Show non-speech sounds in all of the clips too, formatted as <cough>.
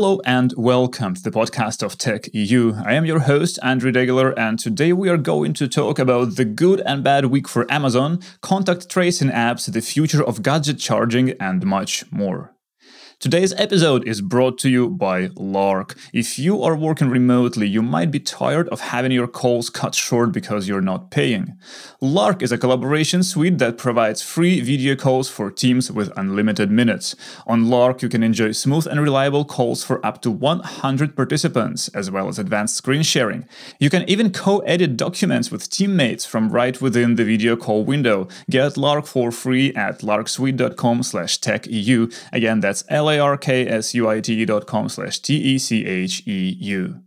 Hello and welcome to the podcast of Tech EU. I am your host, Andrii Degeler, and today we are going to talk about the good and bad week for Amazon, contact tracing apps, the future of gadget charging, and much more. Today's episode is brought to you by Lark. If you are working remotely, you might be tired of having your calls cut short because you're not paying. Lark is a collaboration suite that provides free video calls for teams with unlimited minutes. On Lark, you can enjoy smooth and reliable calls for up to 100 participants, as well as advanced screen sharing. You can even co-edit documents with teammates from right within the video call window. Get Lark for free at larksuite.com slash techeu. Again, that's L larksuite.com slash T-E-C-H-E-U.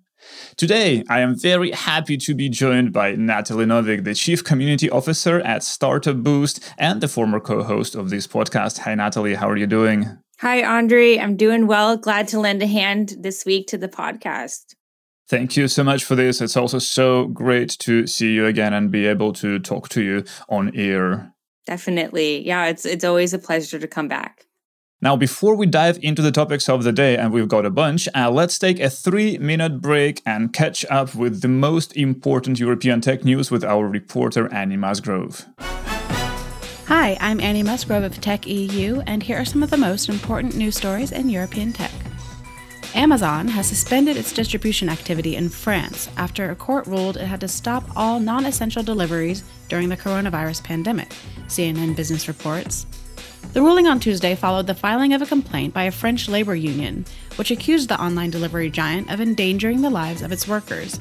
Today, I am very happy to be joined by Natalie Novik, the Chief Community Officer at Startup Boost and the former co-host of this podcast. Hi, Natalie. How are you doing? Hi, Andre. I'm doing well. Glad to lend a hand this week to the podcast. Thank you so much for this. It's also so great to see you again and be able to talk to you on air. Definitely. Yeah, it's it's always a pleasure to come back. Now, before we dive into the topics of the day, and we've got a bunch, uh, let's take a three minute break and catch up with the most important European tech news with our reporter Annie Musgrove. Hi, I'm Annie Musgrove of Tech EU, and here are some of the most important news stories in European tech. Amazon has suspended its distribution activity in France after a court ruled it had to stop all non essential deliveries during the coronavirus pandemic, CNN Business reports. The ruling on Tuesday followed the filing of a complaint by a French labor union, which accused the online delivery giant of endangering the lives of its workers.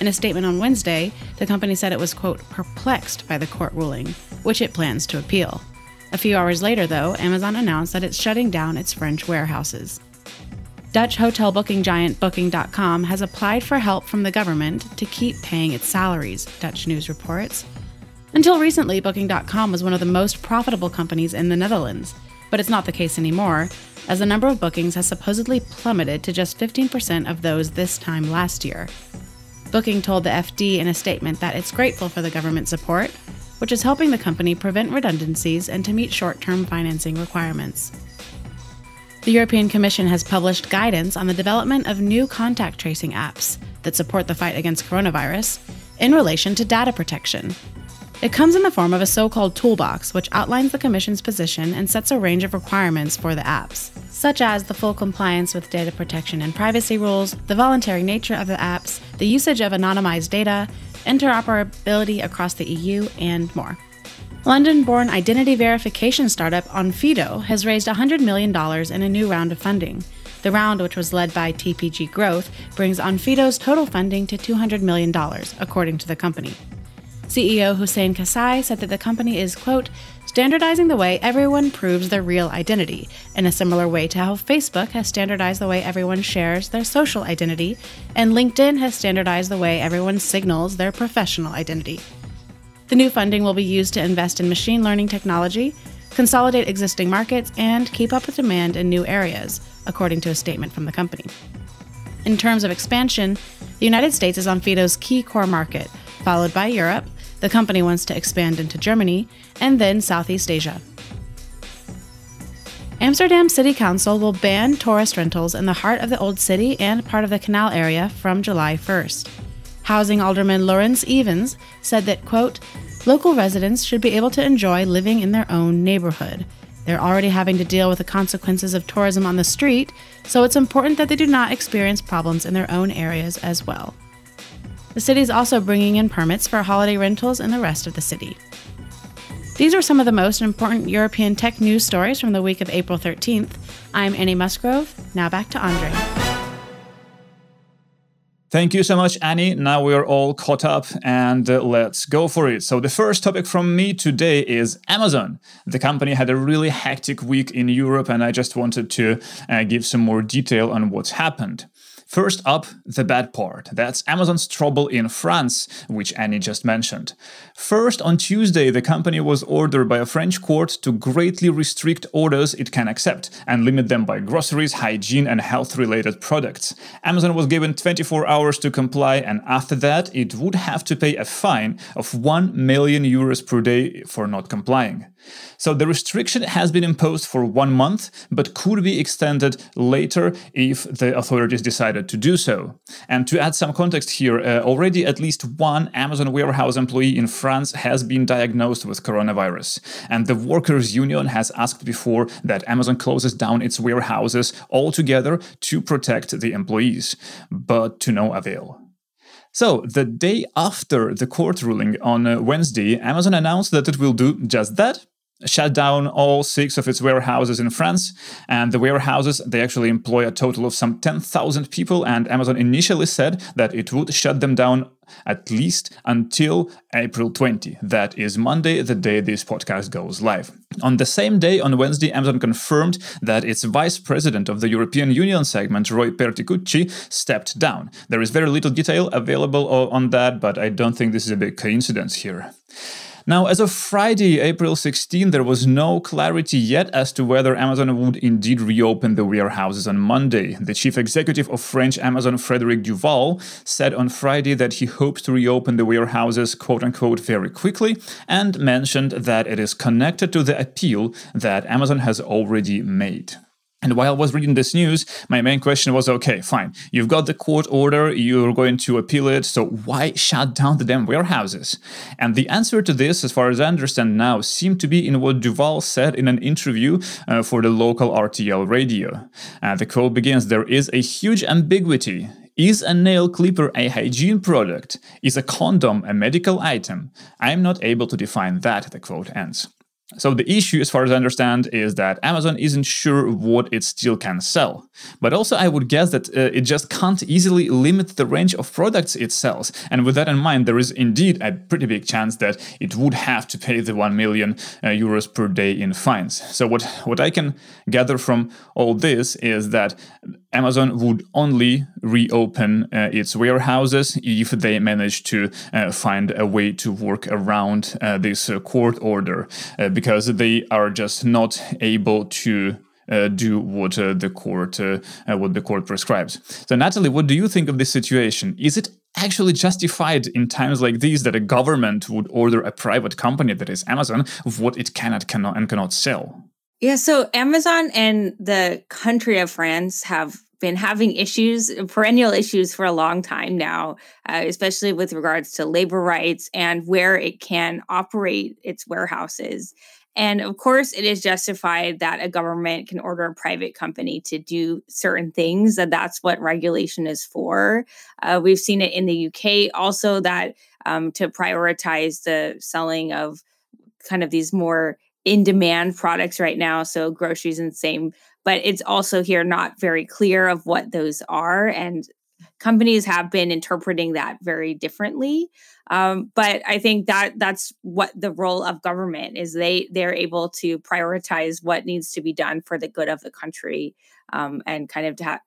In a statement on Wednesday, the company said it was, quote, perplexed by the court ruling, which it plans to appeal. A few hours later, though, Amazon announced that it's shutting down its French warehouses. Dutch hotel booking giant Booking.com has applied for help from the government to keep paying its salaries, Dutch news reports. Until recently, Booking.com was one of the most profitable companies in the Netherlands, but it's not the case anymore, as the number of bookings has supposedly plummeted to just 15% of those this time last year. Booking told the FD in a statement that it's grateful for the government support, which is helping the company prevent redundancies and to meet short term financing requirements. The European Commission has published guidance on the development of new contact tracing apps that support the fight against coronavirus in relation to data protection. It comes in the form of a so called toolbox, which outlines the Commission's position and sets a range of requirements for the apps, such as the full compliance with data protection and privacy rules, the voluntary nature of the apps, the usage of anonymized data, interoperability across the EU, and more. London born identity verification startup Onfido has raised $100 million in a new round of funding. The round, which was led by TPG Growth, brings Onfido's total funding to $200 million, according to the company. CEO Husayn Kassai said that the company is, quote, standardizing the way everyone proves their real identity, in a similar way to how Facebook has standardized the way everyone shares their social identity, and LinkedIn has standardized the way everyone signals their professional identity. The new funding will be used to invest in machine learning technology, consolidate existing markets, and keep up with demand in new areas, according to a statement from the company. In terms of expansion, the United States is Onfido's key core market, followed by Europe, the company wants to expand into Germany and then Southeast Asia. Amsterdam City Council will ban tourist rentals in the heart of the Old City and part of the canal area from July 1st. Housing Alderman Laurens Ivens said that, quote, local residents should be able to enjoy living in their own neighborhood. They're already having to deal with the consequences of tourism on the street, so it's important that they do not experience problems in their own areas as well. The city is also bringing in permits for holiday rentals in the rest of the city. These are some of the most important European tech news stories from the week of April 13th. I'm Annie Musgrove. Now back to Andre. Thank you so much, Annie. Now we are all caught up and uh, let's go for it. So, the first topic from me today is Amazon. The company had a really hectic week in Europe, and I just wanted to uh, give some more detail on what's happened. First up, the bad part. That's Amazon's trouble in France, which Annie just mentioned. First, on Tuesday, the company was ordered by a French court to greatly restrict orders it can accept and limit them by groceries, hygiene, and health related products. Amazon was given 24 hours to comply, and after that, it would have to pay a fine of 1 million euros per day for not complying. So the restriction has been imposed for one month, but could be extended later if the authorities decided to do so. And to add some context here, uh, already at least one Amazon warehouse employee in France has been diagnosed with coronavirus. And the workers' union has asked before that Amazon closes down its warehouses altogether to protect the employees, but to no avail. So, the day after the court ruling on uh, Wednesday, Amazon announced that it will do just that shut down all six of its warehouses in France. And the warehouses, they actually employ a total of some 10,000 people. And Amazon initially said that it would shut them down at least until April 20. That is Monday, the day this podcast goes live. On the same day, on Wednesday, Amazon confirmed that its vice president of the European Union segment, Roy Perticucci, stepped down. There is very little detail available on that, but I don't think this is a big coincidence here. Now, as of Friday, April 16, there was no clarity yet as to whether Amazon would indeed reopen the warehouses on Monday. The chief executive of French Amazon, Frederic Duval, said on Friday that he hopes to reopen the warehouses, quote unquote, very quickly, and mentioned that it is connected to the appeal that Amazon has already made. And while I was reading this news, my main question was okay, fine. You've got the court order, you're going to appeal it, so why shut down the damn warehouses? And the answer to this, as far as I understand now, seemed to be in what Duval said in an interview uh, for the local RTL radio. Uh, the quote begins There is a huge ambiguity. Is a nail clipper a hygiene product? Is a condom a medical item? I am not able to define that, the quote ends. So the issue, as far as I understand, is that Amazon isn't sure what it still can sell. But also, I would guess that uh, it just can't easily limit the range of products it sells. And with that in mind, there is indeed a pretty big chance that it would have to pay the 1 million uh, euros per day in fines. So what, what I can gather from all this is that Amazon would only reopen uh, its warehouses if they manage to uh, find a way to work around uh, this uh, court order, because they are just not able to. Uh, do what uh, the court uh, uh, what the court prescribes. So, Natalie, what do you think of this situation? Is it actually justified in times like these that a government would order a private company that is Amazon of what it cannot, cannot and cannot sell? Yeah, so Amazon and the country of France have been having issues, perennial issues for a long time now, uh, especially with regards to labor rights and where it can operate its warehouses. And of course, it is justified that a government can order a private company to do certain things, and that's what regulation is for. Uh, we've seen it in the UK also that um, to prioritize the selling of kind of these more in demand products right now. So groceries and same, but it's also here not very clear of what those are. And companies have been interpreting that very differently. Um, but I think that that's what the role of government is. They they're able to prioritize what needs to be done for the good of the country, um, and kind of ha-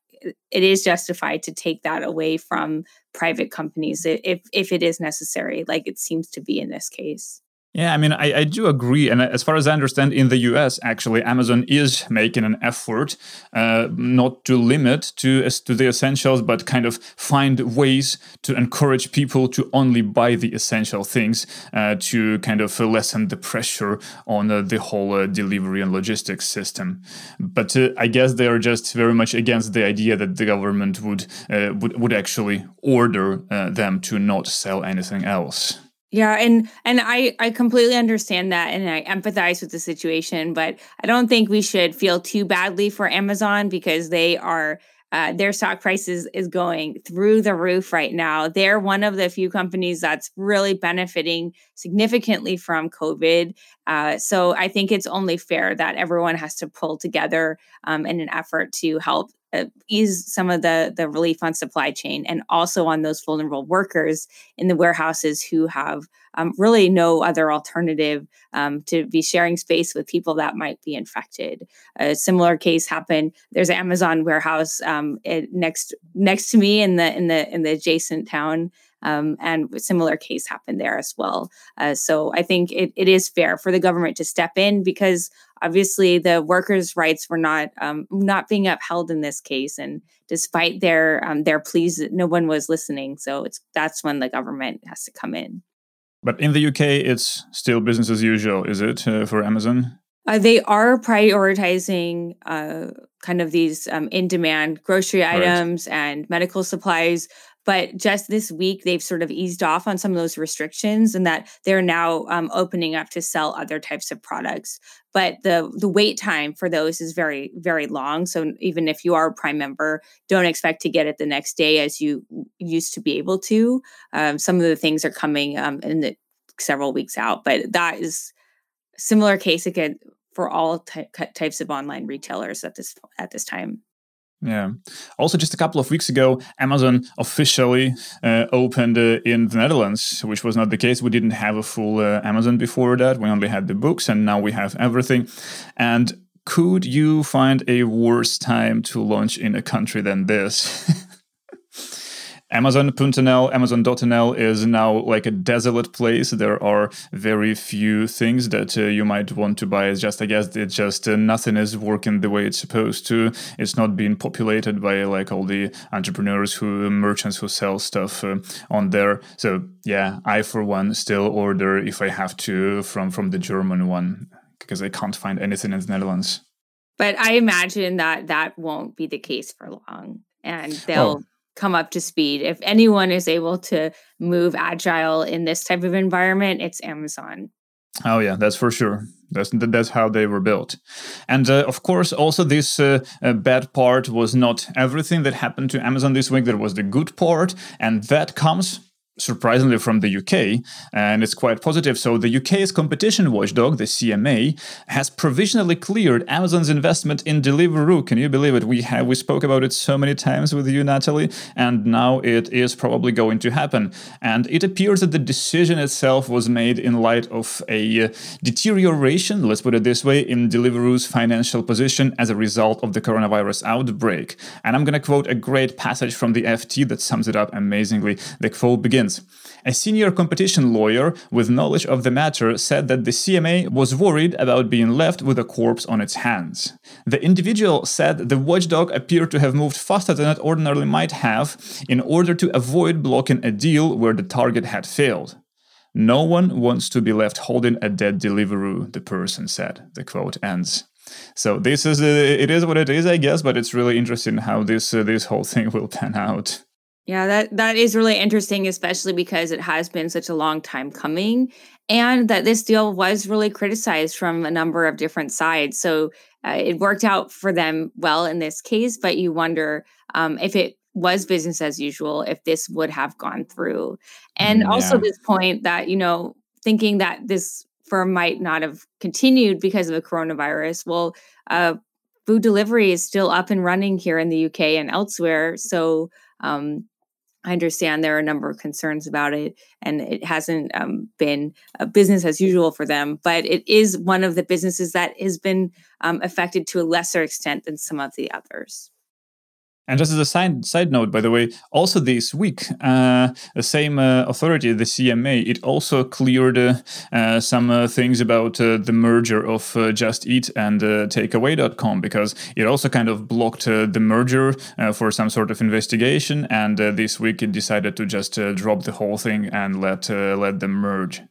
it is justified to take that away from private companies if if it is necessary, like it seems to be in this case. Yeah, I mean, I, I, do agree. And as far as I understand, in the US, actually, Amazon is making an effort uh, not to limit to, to the essentials, but kind of find ways to encourage people to only buy the essential things uh, to kind of lessen the pressure on uh, the whole uh, delivery and logistics system. But uh, I guess they are just very much against the idea that the government would, uh, would, would actually order them to not sell anything else. Yeah, and and I I completely understand that and I empathize with the situation, but I don't think we should feel too badly for Amazon because they are uh, their stock price is, is going through the roof right now. They're one of the few companies that's really benefiting significantly from COVID. Uh, so I think it's only fair that everyone has to pull together um, in an effort to help uh, ease some of the the relief on supply chain and also on those vulnerable workers in the warehouses who have um, really no other alternative um, to be sharing space with people that might be infected. A similar case happened. There's an Amazon warehouse um, next next to me in the in the in the adjacent town um, and similar case happened there as well. Uh, so I think it, it is fair for the government to step in because obviously the workers' rights were not um, not being upheld in this case, and despite their um, their pleas, no one was listening. So it's that's when the government has to come in. But in the UK, it's still business as usual, is it, uh, for Amazon? Uh, they are prioritizing uh, kind of these um, in demand grocery right. items and medical supplies. But just this week, they've sort of eased off on some of those restrictions, and that they're now um, opening up to sell other types of products. But the the wait time for those is very very long. So even if you are a Prime member, don't expect to get it the next day as you used to be able to. Um, some of the things are coming um, in the several weeks out, but that is similar case again for all ty- types of online retailers at this at this time. Yeah. Also, just a couple of weeks ago, Amazon officially uh, opened uh, in the Netherlands, which was not the case. We didn't have a full uh, Amazon before that. We only had the books, and now we have everything. And could you find a worse time to launch in a country than this? <laughs> Amazon.nl, Amazon.nl is now like a desolate place. There are very few things that uh, you might want to buy. It's just, I guess, it's just uh, nothing is working the way it's supposed to. It's not being populated by like all the entrepreneurs who, merchants who sell stuff uh, on there. So yeah, I for one still order if I have to from from the German one because I can't find anything in the Netherlands. But I imagine that that won't be the case for long, and they'll. Oh come up to speed. If anyone is able to move agile in this type of environment, it's Amazon. Oh yeah, that's for sure. That's that's how they were built, and uh, of course, also this uh, uh, bad part was not everything that happened to Amazon this week. There was the good part, and that comes surprisingly from the UK, and it's quite positive. So the UK's competition watchdog, the CMA, has provisionally cleared Amazon's investment in Deliveroo. Can you believe it? We have we spoke about it so many times with you, Natalie, and now it is probably going to happen. And it appears that the decision itself was made in light of a deterioration, let's put it this way, in Deliveroo's financial position as a result of the coronavirus outbreak. And I'm going to quote a great passage from the FT that sums it up amazingly. The quote begins begins. A senior competition lawyer with knowledge of the matter said that the CMA was worried about being left with a corpse on its hands. The individual said the watchdog appeared to have moved faster than it ordinarily might have in order to avoid blocking a deal where the target had failed. No one wants to be left holding a dead Deliveroo, the person said. The quote ends. So this is uh, it is what it is, I guess, but it's really interesting how this uh, this whole thing <laughs> will pan out. Yeah, that that is really interesting, especially because it has been such a long time coming, and that this deal was really criticized from a number of different sides. So uh, it worked out for them well in this case, but you wonder um, if it was business as usual, if this would have gone through, and mm, yeah. also this point that you know thinking that this firm might not have continued because of the coronavirus. Well, uh, food delivery is still up and running here in the UK and elsewhere, so. Um, I understand there are a number of concerns about it, and it hasn't um, been a business as usual for them. But it is one of the businesses that has been um, affected to a lesser extent than some of the others. And just as a side, side note, by the way, also this week, uh, the same uh, authority, the CMA, it also cleared uh, uh some uh, things about uh, the merger of Just Eat and Takeaway.com because it also kind of blocked the merger for some sort of investigation. And this week, it decided to just drop the whole thing and let let them merge.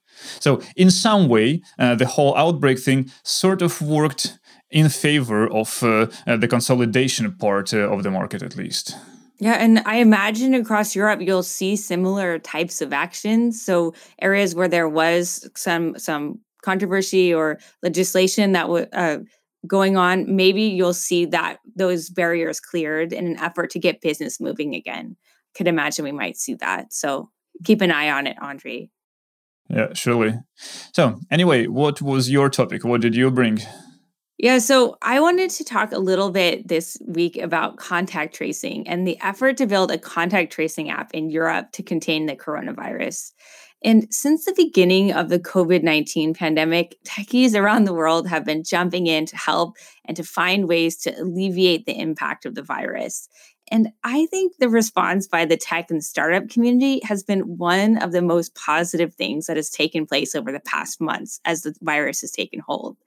So in some way, the whole outbreak thing sort of worked in favor of uh, uh, the consolidation part uh, of the market, at least. Yeah, and I imagine across Europe you'll see similar types of actions. So areas where there was some some controversy or legislation that was uh, going on, maybe you'll see that those barriers cleared in an effort to get business moving again. Could imagine we might see that. So keep an eye on it, Andre. Yeah, surely. So anyway, what was your topic? What did you bring? Yeah, so I wanted to talk a little bit this week about contact tracing and the effort to build a contact tracing app in Europe to contain the coronavirus. And since the beginning of the COVID 19 pandemic, techies around the world have been jumping in to help and to find ways to alleviate the impact of the virus. And I think the response by the tech and startup community has been one of the most positive things that has taken place over the past months as the virus has taken hold.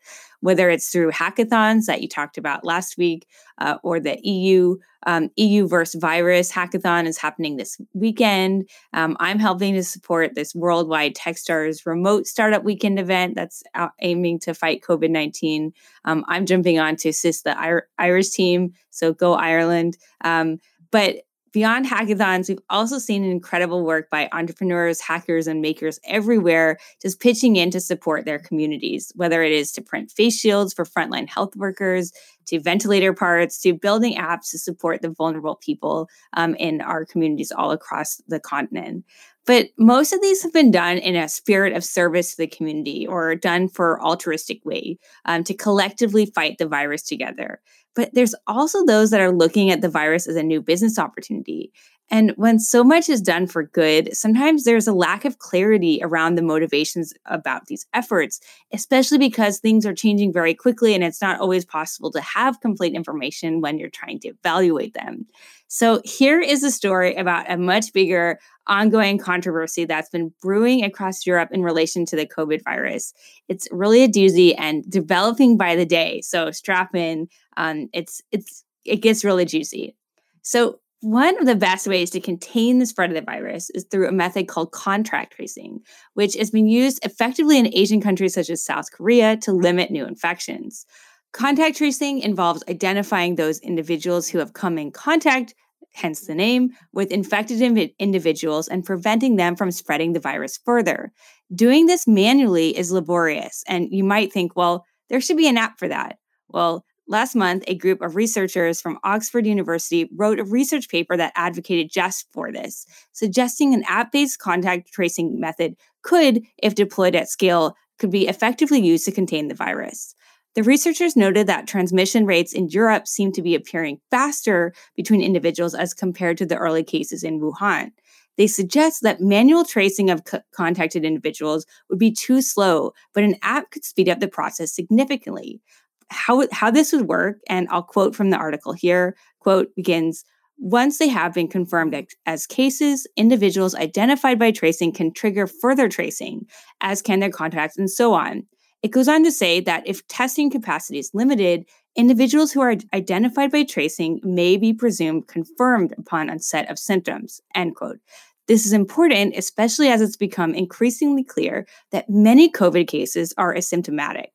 Whether it's through hackathons that you talked about last week uh, or the EU um, EU versus virus hackathon is happening this weekend. Um, I'm helping to support this worldwide Techstars remote startup weekend event that's aiming to fight COVID 19. Um, I'm jumping on to assist the Irish team, so go Ireland. Um, but Beyond hackathons, we've also seen incredible work by entrepreneurs, hackers, and makers everywhere just pitching in to support their communities, whether it is to print face shields for frontline health workers, to ventilator parts, to building apps to support the vulnerable people um, in our communities all across the continent. But most of these have been done in a spirit of service to the community or done for altruistic way um, to collectively fight the virus together. But there's also those that are looking at the virus as a new business opportunity. And when so much is done for good, sometimes there's a lack of clarity around the motivations about these efforts, especially because things are changing very quickly and it's not always possible to have complete information when you're trying to evaluate them. So, here is a story about a much bigger ongoing controversy that's been brewing across Europe in relation to the COVID virus. It's really a doozy and developing by the day. So, strap in. Um, it's it's it gets really juicy. So, one of the best ways to contain the spread of the virus is through a method called contact tracing, which has been used effectively in Asian countries such as South Korea to limit new infections. Contact tracing involves identifying those individuals who have come in contact, hence the name, with infected individuals and preventing them from spreading the virus further. Doing this manually is laborious, and you might think, well, there should be an app for that. Well, Last month, a group of researchers from Oxford University wrote a research paper that advocated just for this, suggesting an app-based contact tracing method could, if deployed at scale, could be effectively used to contain the virus. The researchers noted that transmission rates in Europe seem to be appearing faster between individuals as compared to the early cases in Wuhan. They suggest that manual tracing of contacted individuals would be too slow, but an app could speed up the process significantly how how this would work and i'll quote from the article here quote begins once they have been confirmed as cases individuals identified by tracing can trigger further tracing as can their contacts and so on it goes on to say that if testing capacity is limited individuals who are identified by tracing may be presumed confirmed upon onset of symptoms end quote this is important, especially as it's become increasingly clear that many COVID cases are asymptomatic.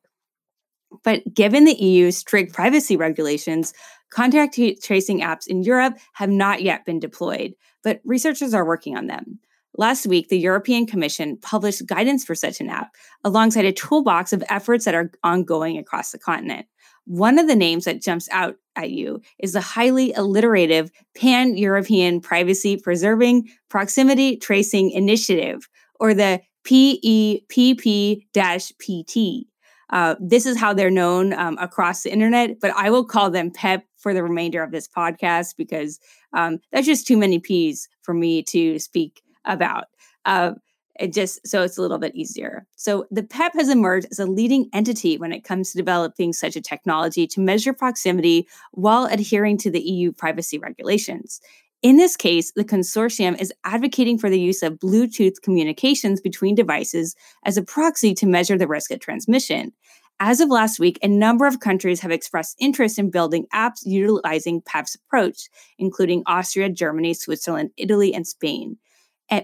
But given the EU's strict privacy regulations, contact t- tracing apps in Europe have not yet been deployed, but researchers are working on them. Last week, the European Commission published guidance for such an app, alongside a toolbox of efforts that are ongoing across the continent. One of the names that jumps out at you is the highly alliterative Pan European Privacy Preserving Proximity Tracing Initiative, or the PEPP PT. Uh, this is how they're known um, across the internet, but I will call them PEP for the remainder of this podcast because um, that's just too many P's for me to speak about. Uh, it just so it's a little bit easier. So the PEP has emerged as a leading entity when it comes to developing such a technology to measure proximity while adhering to the EU privacy regulations. In this case, the consortium is advocating for the use of Bluetooth communications between devices as a proxy to measure the risk of transmission. As of last week, a number of countries have expressed interest in building apps utilizing PEP's approach, including Austria, Germany, Switzerland, Italy, and Spain.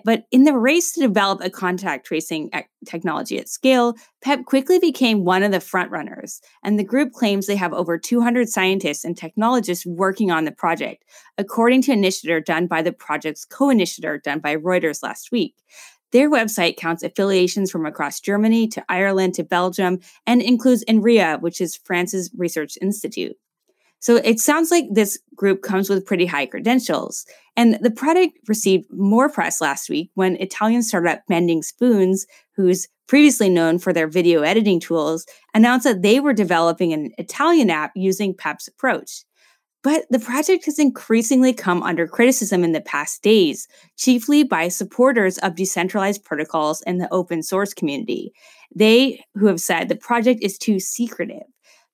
But in the race to develop a contact tracing technology at scale, PEP quickly became one of the frontrunners, and the group claims they have over 200 scientists and technologists working on the project, according to an done by the project's co-initiator done by Reuters last week. Their website counts affiliations from across Germany to Ireland to Belgium and includes INRIA, which is France's research institute. So it sounds like this group comes with pretty high credentials. And the product received more press last week when Italian startup Bending Spoons, who's previously known for their video editing tools, announced that they were developing an Italian app using PEP's approach. But the project has increasingly come under criticism in the past days, chiefly by supporters of decentralized protocols in the open source community. They who have said the project is too secretive.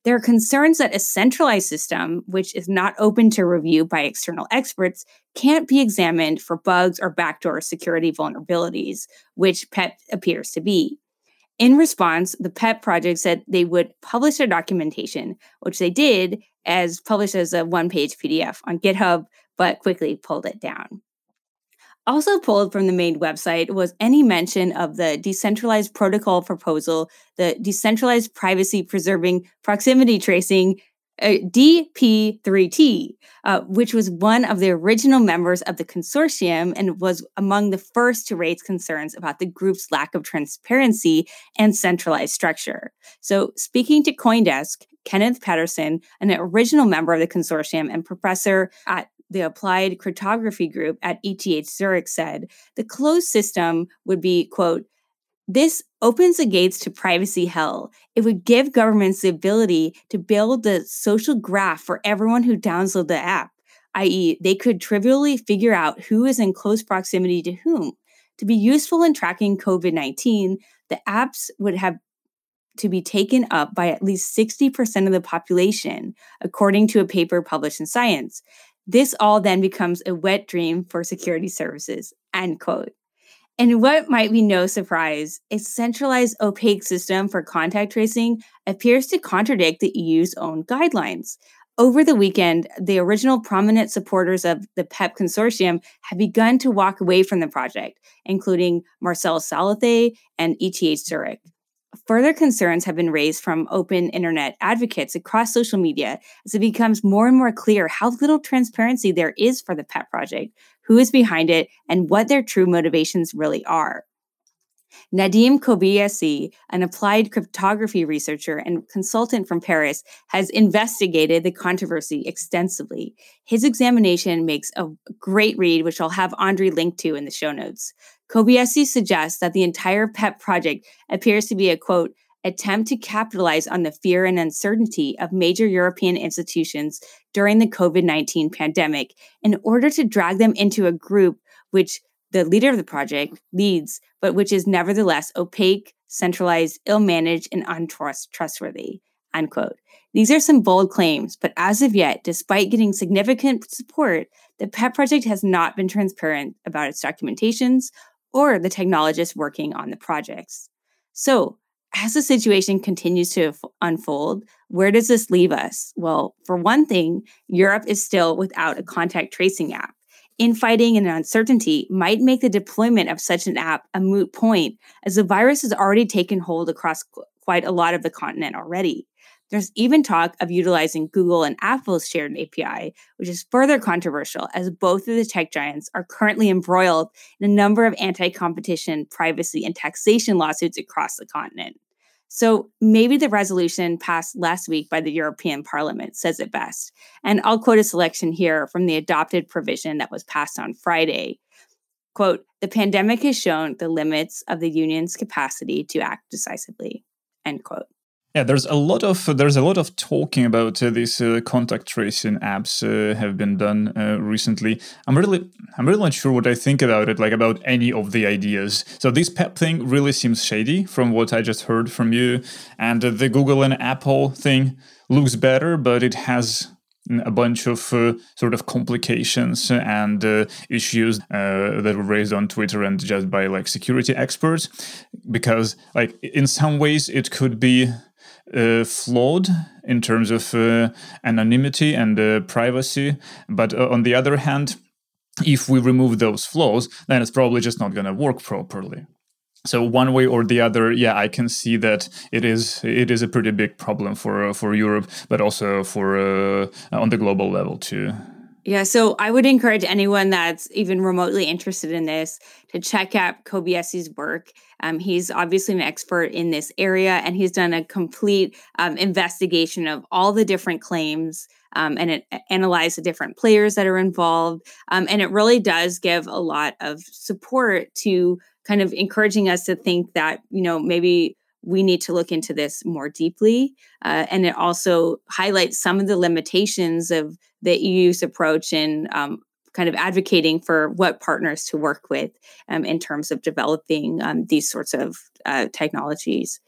There are concerns that a centralized system, which is not open to review by external experts, can't be examined for bugs or backdoor security vulnerabilities, which PEP appears to be. In response, the PEP project said they would publish their documentation, which they did as published as a one page PDF on GitHub, but quickly pulled it down. Also pulled from the main website was any mention of the decentralized protocol proposal, the decentralized privacy preserving proximity tracing uh, DP3T, uh, which was one of the original members of the consortium and was among the first to raise concerns about the group's lack of transparency and centralized structure. So, speaking to Coindesk, Kenneth Paterson, an original member of the consortium and professor at the Applied Cryptography Group at ETH Zurich, said the closed system would be, quote, this opens the gates to privacy hell. It would give governments the ability to build the social graph for everyone who downloads the app, i.e., they could trivially figure out who is in close proximity to whom. To be useful in tracking COVID 19, the apps would have to be taken up by at least 60% of the population, according to a paper published in Science. This all then becomes a wet dream for security services. End quote. And what might be no surprise, a centralized opaque system for contact tracing appears to contradict the EU's own guidelines. Over the weekend, the original prominent supporters of the PEP consortium have begun to walk away from the project, including Marcel Salathe and ETH Zurich. Further concerns have been raised from open internet advocates across social media as it becomes more and more clear how little transparency there is for the pet project, who is behind it, and what their true motivations really are. Nadim Kobeissi, an applied cryptography researcher and consultant from Paris, has investigated the controversy extensively. His examination makes a great read, which I'll have Andre link to in the show notes. Kobeissi suggests that the entire PEP project appears to be a quote, attempt to capitalize on the fear and uncertainty of major European institutions during the COVID 19 pandemic in order to drag them into a group which the leader of the project leads, but which is nevertheless opaque, centralized, ill managed, and untrustworthy. Unquote. These are some bold claims, but as of yet, despite getting significant support, the PEP project has not been transparent about its documentations or the technologists working on the projects. So, as the situation continues to unfold, where does this leave us? Well, for one thing, Europe is still without a contact tracing app. Infighting and uncertainty might make the deployment of such an app a moot point, as the virus has already taken hold across quite a lot of the continent already. There's even talk of utilizing Google and Apple's shared API, which is further controversial as both of the tech giants are currently embroiled in a number of anti competition, privacy, and taxation lawsuits across the continent. So maybe the resolution passed last week by the European Parliament says it best. And I'll quote a selection here from the adopted provision that was passed on Friday. Quote, the pandemic has shown the limits of the union's capacity to act decisively. End quote. Yeah, there's a lot of there's a lot of talking about uh, these uh, contact tracing apps uh, have been done uh, recently. I'm really I'm really not sure what I think about it, like about any of the ideas. So this PEP thing really seems shady from what I just heard from you, and the Google and Apple thing looks better, but it has a bunch of uh, sort of complications and uh, issues that were raised on Twitter and just by like security experts because like in some ways it could be uh, flawed in terms of uh, anonymity and uh, privacy. But uh, on the other hand, if we remove those flaws, then it's probably just not going to work properly. So one way or the other, yeah, I can see that it is it is a pretty big problem for uh, for Europe, but also for uh, on the global level too. Yeah, so I would encourage anyone that's even remotely interested in this to check out Kobeissi's work. Um, he's obviously an expert in this area, and he's done a complete um, investigation of all the different claims um, and it analyzed the different players that are involved. Um, and it really does give a lot of support to kind of encouraging us to think that, you know, maybe we need to look into this more deeply. Uh, and it also highlights some of the limitations of the EU's approach in um, kind of advocating for what partners to work with um, in terms of developing um, these sorts of uh, technologies.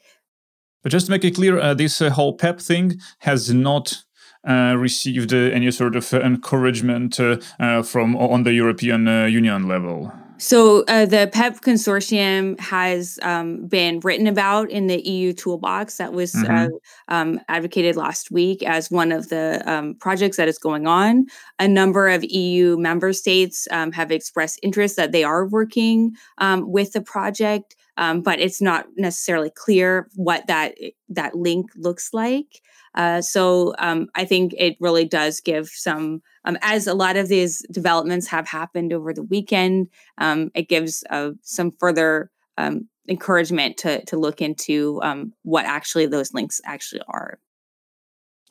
But just to make it clear, uh, this uh, whole PEP thing has not uh, received uh, any sort of encouragement uh, from on the European Union level. So uh, the PEP consortium has um, been written about in the EU toolbox that was mm-hmm. uh, um, advocated last week as one of the um, projects that is going on. A number of EU member states um, have expressed interest that they are working um, with the project, um, but it's not necessarily clear what that that link looks like. Uh, so um, I think it really does give some, um, as a lot of these developments have happened over the weekend, um, it gives uh, some further um, encouragement to to look into um, what actually those links actually are.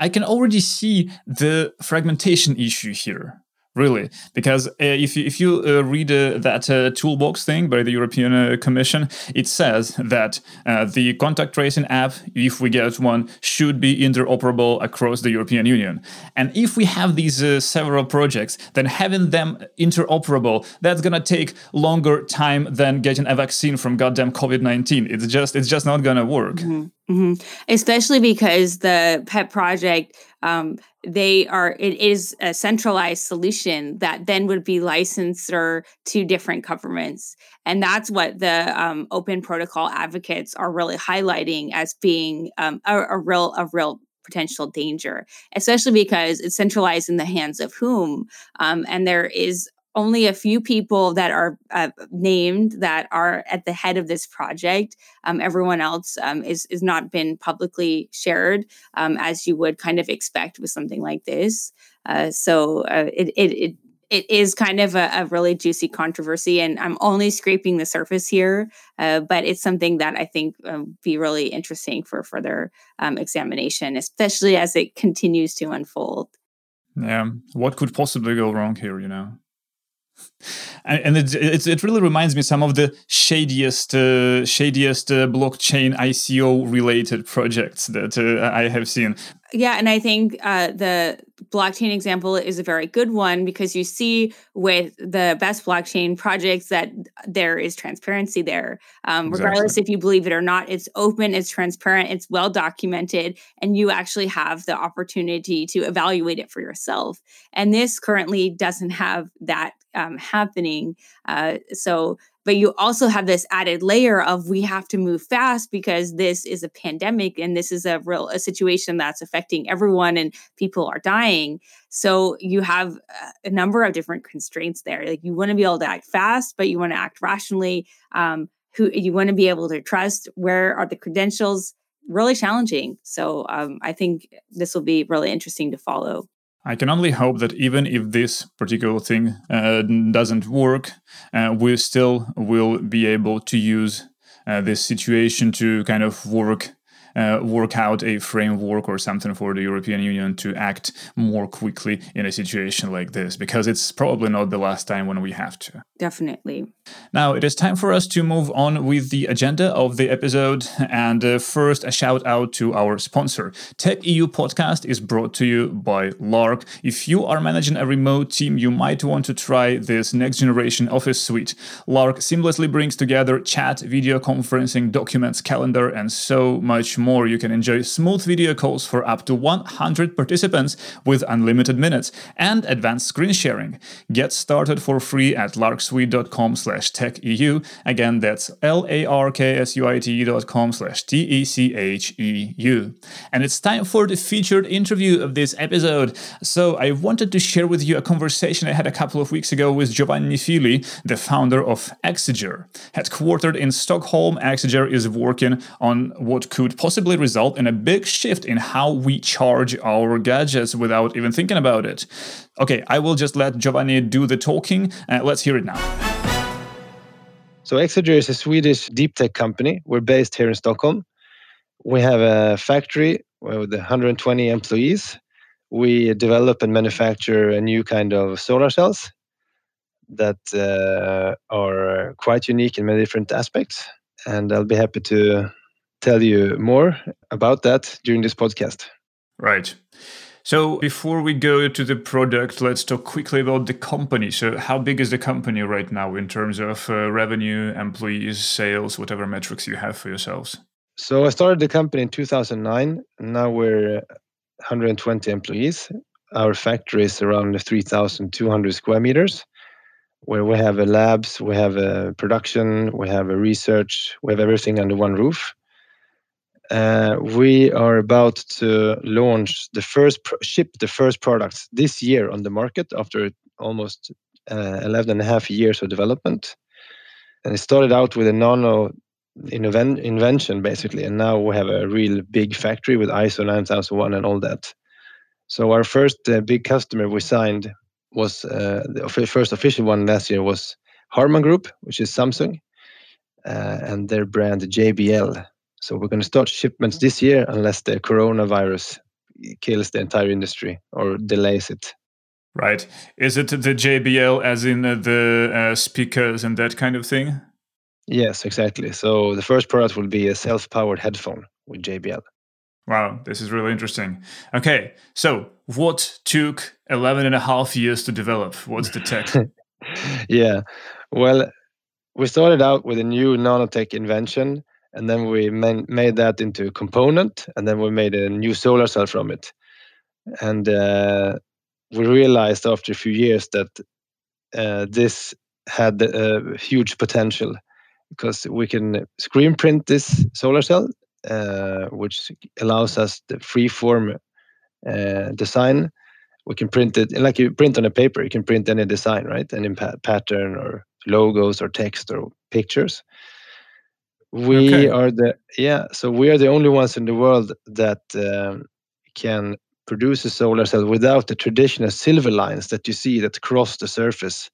I can already see the fragmentation issue here really? Because uh, if you, if you uh, read uh, that uh, toolbox thing by the European uh, Commission it says that uh, the contact tracing app if we get one should be interoperable across the European Union. And if we have these several projects then having them interoperable that's going to take longer time than getting a vaccine from goddamn COVID-19 it's just it's just not going to work. Mm-hmm. Mm-hmm. Especially because the pet project, um, they are it is a centralized solution that then would be licensed or to different governments, and that's what the um, open protocol advocates are really highlighting as being um, a, a real a real potential danger, especially because it's centralized in the hands of whom, um, and there is only a few people that are uh, named that are at the head of this project. Um, everyone else um, is is not been publicly shared, um, as you would kind of expect with something like this. Uh, so uh, it, it, it it is kind of a, a, really juicy controversy, and I'm only scraping the surface here. Uh, but it's something that I think um, be really interesting for further um, examination, especially as it continues to unfold. Yeah, what could possibly go wrong here? You know and it, it, it really reminds me some of the shadiest uh, shadiest uh, blockchain ICO related projects that uh, I have seen. Yeah, and I think uh, the blockchain example is a very good one because you see with the best blockchain projects that there is transparency there. Um, exactly. Regardless if you believe it or not, it's open, it's transparent, it's well documented, and you actually have the opportunity to evaluate it for yourself. And this currently doesn't have that um, happening. Uh, so but you also have this added layer of we have to move fast because this is a pandemic and this is a real a situation that's affecting everyone and people are dying so you have a number of different constraints there. Like you want to be able to act fast but you want to act rationally. Um, who you want to be able to trust. Where are the credentials? Really challenging. So um, i think this will be really interesting to follow. I can only hope that even if this particular thing uh, doesn't work, uh, we still will be able to use uh, this situation to kind of work uh, work out a framework or something for the European Union to act more quickly in a situation like this, because it's probably not the last time when we have to. Definitely. Now it is time for us to move on with the agenda of the episode. And uh, first, a shout out to our sponsor. Tech EU podcast is brought to you by Lark. If you are managing a remote team, you might want to try this next generation office suite. Lark seamlessly brings together chat, video conferencing, documents, calendar, and so much more. More, you can enjoy smooth video calls for up to 100 participants with unlimited minutes and advanced screen sharing. Get started for free at larksuite.com slash techeu. Again, that's L-A-R-K-S-U-I-T dot com slash T-E-C-H-E-U. And it's time for the featured interview of this episode. So I wanted to share with you a conversation I had a couple of weeks ago with Giovanni Fili, the founder of Exeger. Headquartered in Stockholm, Exeger is working on what could possibly result in a big shift in how we charge our gadgets without even thinking about it. Okay, I will just let Giovanni do the talking. Uh, let's hear it now. So Exeger is a Swedish deep tech company. We're based here in Stockholm. We have a factory with 120 employees. We develop and manufacture a new kind of solar cells that uh, are quite unique in many different aspects. And I'll be happy to tell you more about that during this podcast. Right. So before we go to the product, let's talk quickly about the company. So how big is the company right now in terms of uh, revenue, employees, sales, whatever metrics you have for yourselves? So I started the company in 2009. Now we're 120 employees. Our factory is around 3,200 square meters. where we have a labs, we have a production, we have a research, we have everything under one roof. Uh, we are about to launch the first ship the first products this year on the market after almost uh, 11 and a half years of development. And it started out with a nano invention basically and now we have a real big factory with iso 9001 and all that. So our first uh, big customer we signed was uh, the first official one last year was harman group which is samsung uh, and their brand jbl so we're going to start shipments this year unless the coronavirus kills the entire industry or delays it right is it the jbl as in the uh, speakers and that kind of thing Yes, exactly. So the first product will be a self-powered headphone with JBL. Wow, this is really interesting. Okay, so what took 11 and a half years to develop? What's the tech? <laughs> yeah, well, we started out with a new nanotech invention, and then we man- made that into a component, and then we made a new solar cell from it. And uh, we realized after a few years that uh, this had a huge potential because we can screen print this solar cell, uh, which allows us the free form uh, design. We can print it like you print on a paper. You can print any design, right? Any pa- pattern or logos or text or pictures. We okay. are the yeah. So we are the only ones in the world that um, can produce a solar cell without the traditional silver lines that you see that cross the surface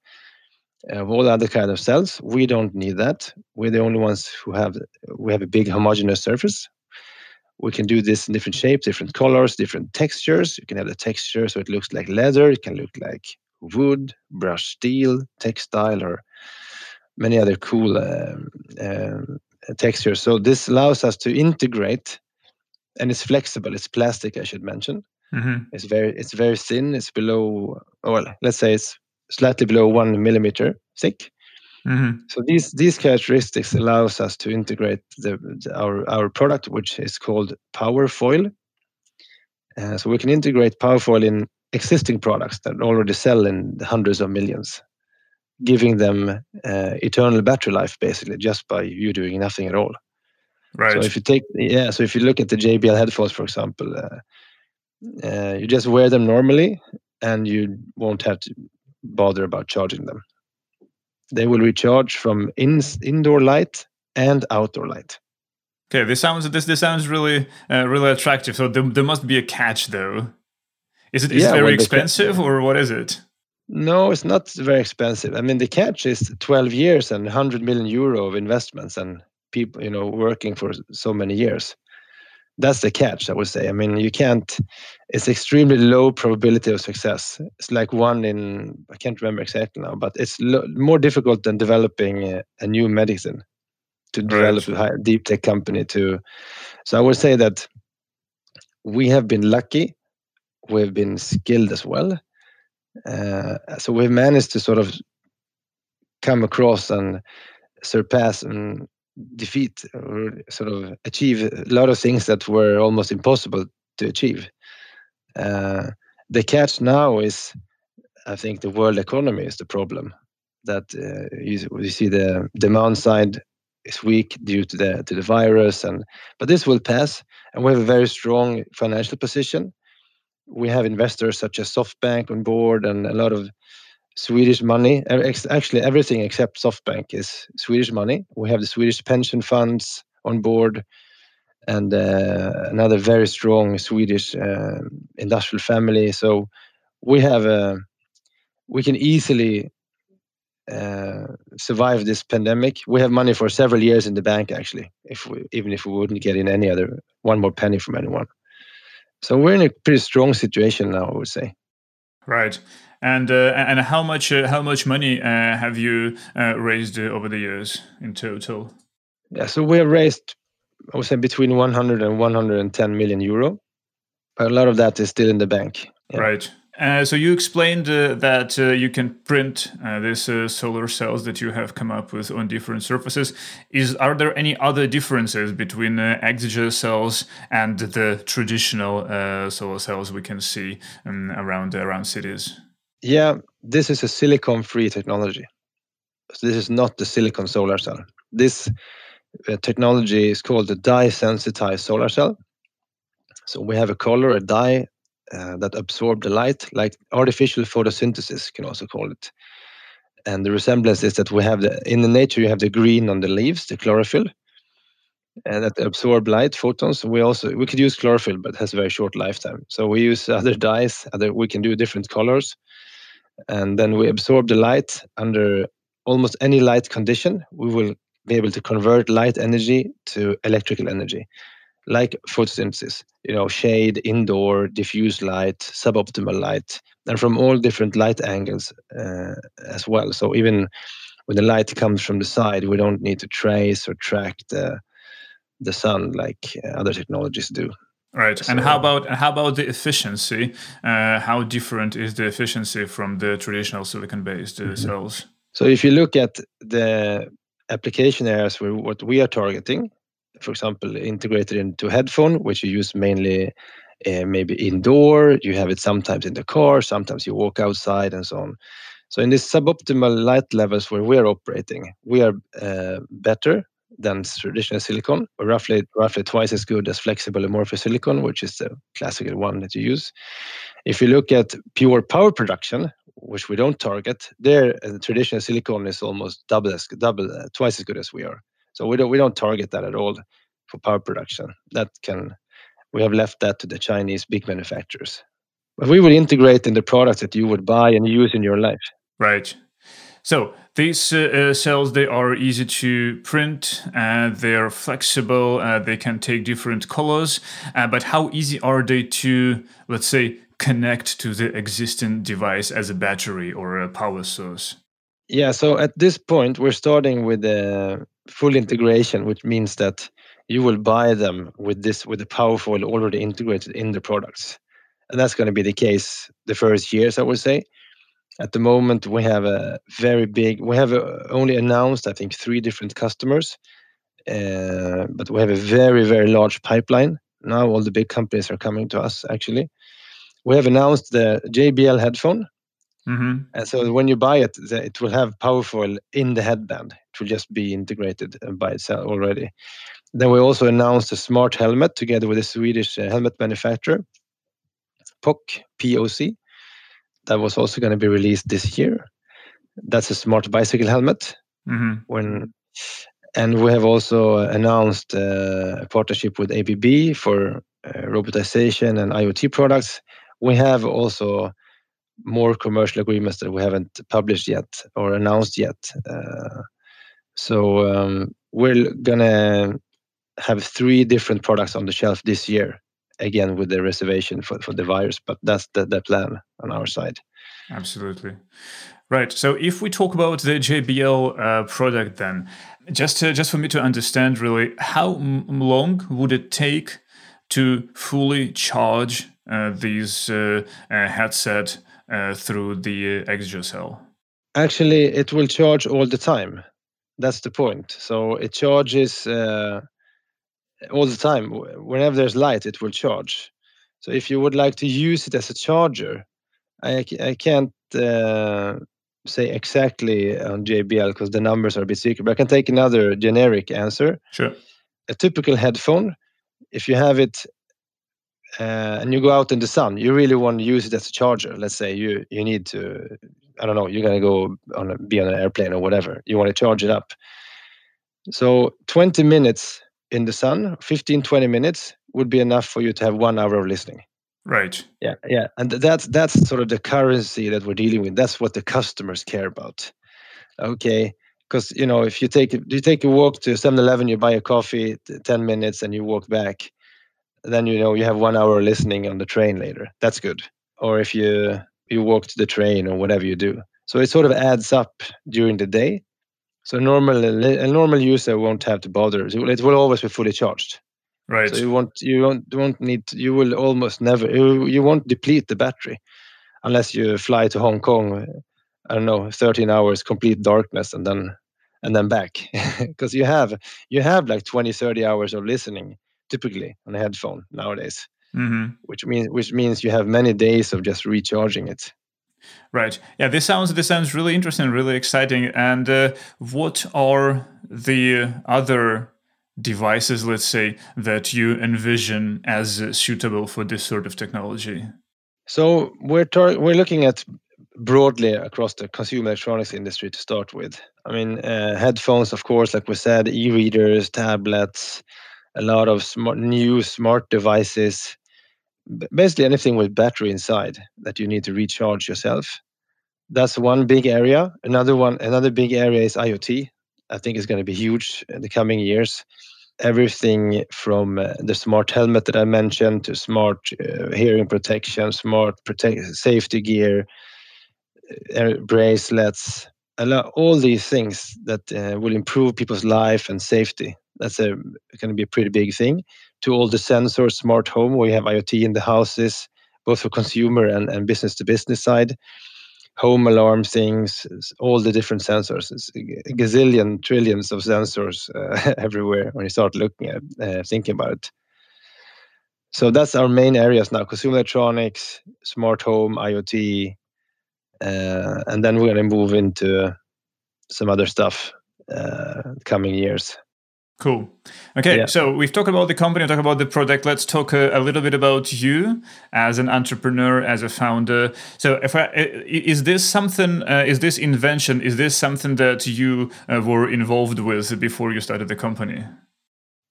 of all other kind of cells. We don't need that. We're the only ones who have we have a big homogeneous surface. We can do this in different shapes, different colors, different textures. You can have the texture so it looks like leather. It can look like wood, brushed steel, textile, or many other cool um, um, textures. So this allows us to integrate, and it's flexible. It's plastic, I should mention. Mm-hmm. It's very it's very thin. It's below well, let's say it's slightly below one millimeter thick. Mm-hmm. So these these characteristics allows us to integrate the, the, our our product, which is called Powerfoil. Uh, so we can integrate Powerfoil in existing products that already sell in the hundreds of millions, giving them uh, eternal battery life basically just by you doing nothing at all. Right. So if you take yeah, so if you look at the JBL headphones, for example, uh, uh, you just wear them normally, and you won't have to bother about charging them. They will recharge from in, indoor light and outdoor light. Okay, this sounds this this sounds really uh, really attractive. So there, there must be a catch, though. Is it is yeah, it very expensive ca- or what is it? No, it's not very expensive. I mean, the catch is 12 years and 100 million euro of investments and people, you know, working for so many years. That's the catch i would say. I mean you can't it's extremely low probability of success. It's like one in i can't remember exactly now but it's lo- more difficult than developing a, a new medicine to develop right. a deep tech company to. So i would say that we have been lucky. We've been skilled as well uh, so we've managed to sort of come across and surpass and defeat or sort of achieve a lot of things that were almost impossible to achieve. Uh, the catch now is, I think, the world economy is the problem. That uh, you, you, see the demand side is weak due to the to the virus, and but this will pass, and we have a very strong financial position. We have investors such as SoftBank on board, and a lot of Swedish money. Actually, everything except SoftBank is Swedish money. We have the Swedish pension funds on board, and uh, another very strong Swedish uh, industrial family. So we have a, we can easily uh, survive this pandemic. We have money for several years in the bank, actually, if we, even if we wouldn't get in any other one more penny from anyone. So we're in a pretty strong situation now, I would say. Right. And uh, and how much uh, how much money uh, have you uh, raised uh, over the years in total? Yeah, so we have raised, I would say, between 100 and 110 million euro. But A lot of that is still in the bank. Yeah. Right. Uh, so you explained uh, that uh, you can print uh, these uh, solar cells that you have come up with on different surfaces. Is are there any other differences between uh, Exeger cells and the traditional solar cells we can see um, around around cities? Yeah, this is a silicon-free technology. So this is not the silicon solar cell. This technology is called the dye sensitized solar cell. So we have a color, a dye uh, that absorb the light, like artificial photosynthesis, you can also call it. And the resemblance is that we have the in the nature you have the green on the leaves, the chlorophyll, and that absorb light photons. We also we could use chlorophyll, but it has a very short lifetime. So we use <laughs> other dyes. Other we can do different colors, and then we absorb the light under almost any light condition. We will be able to convert light energy to electrical energy, like photosynthesis. You know, shade, indoor, diffuse light, suboptimal light, and from all different light angles uh, as well. So even when the light comes from the side, we don't need to trace or track the the sun like uh, other technologies do. Right. So, and how about how about the efficiency? Uh, how different is the efficiency from the traditional silicon-based uh, mm-hmm. cells? So if you look at the application areas where what we are targeting, for example, integrated into headphone, which you use mainly uh, maybe indoor, you have it sometimes in the car, sometimes you walk outside and so on. So in this suboptimal light levels where we're operating, we are uh, better than traditional silicon, roughly roughly twice as good as flexible amorphous silicon, which is the classical one that you use. If you look at pure power production, which we don't target, there uh, traditional silicon is almost double as double uh, twice as good as we are. So we don't we don't target that at all for power production. That can we have left that to the Chinese big manufacturers. But we would integrate in the products that you would buy and use in your life. Right. So these uh, uh, cells they are easy to print, uh, they are flexible, uh, they can take different colors. Uh, but how easy are they to, let's say, connect to the existing device as a battery or a power source? Yeah. So at this point, we're starting with a full integration, which means that you will buy them with this with the Powerfoil already integrated in the products, and that's going to be the case the first years, I would say at the moment, we have a very big. We have uh, only announced, I think, three different customers, uh, but we have a very, very large pipeline. Now all the big companies are coming to us, actually. We have announced the JBL headphone. Mm-hmm. And so when you buy it, it will have Powerfoil in the headband. It will just be integrated uh, by itself already. Then we also announced a smart helmet together with a Swedish helmet manufacturer, POC, POC that was also going to be released this year. That's a smart bicycle helmet. Mm-hmm. When and we have also announced uh, a partnership with ABB for uh, robotization and IoT products. We have also more commercial agreements that we haven't published yet or announced yet. Uh, so um, we're gonna have three different products on the shelf this year again with the reservation for, for the virus, but that's the, the plan on our side. Absolutely. Right. So if we talk about the JBL uh, product, then just to, just for me to understand, really, how m- long would it take to fully charge uh, these uh, uh headset uh, through the exocell? Actually, it will charge all the time. That's the point. So it charges uh, all the time. Whenever there's light, it will charge. So if you would like to use it as a charger, I, I can't uh, say exactly on JBL because the numbers are a bit secret, but I can take another generic answer. Sure. A typical headphone, if you have it uh, and you go out in the sun, you really want to use it as a charger. Let's say you you need to, I don't know, you're gonna go on a, be on an airplane or whatever. You want to charge it up. So 20 minutes in the sun, 15, 20 minutes would be enough for you to have one hour of listening. Right. Yeah, yeah, and that's that's sort of the currency that we're dealing with. That's what the customers care about. Okay, because you know if you take you take a walk to 7-Eleven, you buy a coffee, ten minutes, and you walk back, then you know you have one hour listening on the train later. That's good. Or if you you walk to the train or whatever you do, so it sort of adds up during the day. So normal a normal user won't have to bother. It will always be fully charged. Right. So you won't you won't won't need you will almost never you, you won't deplete the battery unless you fly to Hong Kong. I don't know, 13 hours complete darkness and then and then back <laughs> because you have you have like 20 30 hours of listening typically on a headphone nowadays mm-hmm. which means which means you have many days of just recharging it Right. Yeah. This sounds this sounds really interesting, really exciting. And uh, what are the other devices, let's say, that you envision as suitable for this sort of technology? So we're tar- we're looking at broadly across the consumer electronics industry to start with. I mean, uh, headphones, of course, like we said, e-readers, tablets, a lot of smart, new smart devices, basically anything with battery inside that you need to recharge yourself. That's one big area. Another one, another big area is IoT. I think is going to be huge in the coming years. Everything from uh, the smart helmet that I mentioned to smart uh, hearing protection, smart protect safety gear, uh, bracelets, lot, all these things that uh, will improve people's life and safety. That's a going to be a pretty big thing. To all the sensors, smart home, we have IoT in the houses, both for consumer and, and business to business side. Home alarm things, all the different sensors. It's a gazillion, trillions of sensors uh, <laughs> everywhere when you start looking at, uh, thinking about it. So that's our main areas now: consumer electronics, smart home, IoT, uh, and then we're going to move into some other stuff uh, coming years. Cool. Okay, yeah. so we've talked about the company, we talked about the product. Let's talk a, a, little bit about you as an entrepreneur, as a founder. So, if I, is this something? Uh, is this invention? Is this something that you uh, were involved with before you started the company?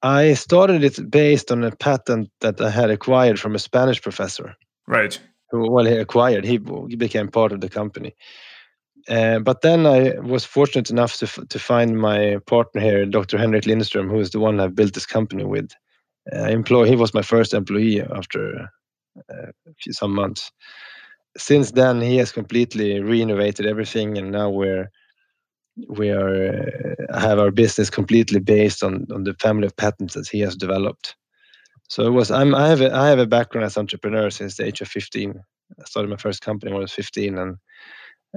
I started it based on a patent that I had acquired from a Spanish professor. Right well he acquired he became part of the company uh, but then I was fortunate enough to to find my partner here, Dr. Henrik Lindström, who is the one I built this company with. Uh, employ he was my first employee after uh, some months. Since then, he has completely renovated everything, and now we're we are uh, have our business completely based on on the family of patents that he has developed. So it was. I'm. I have. A, I have a background as entrepreneur since the age of 15. I started my first company when I was 15, and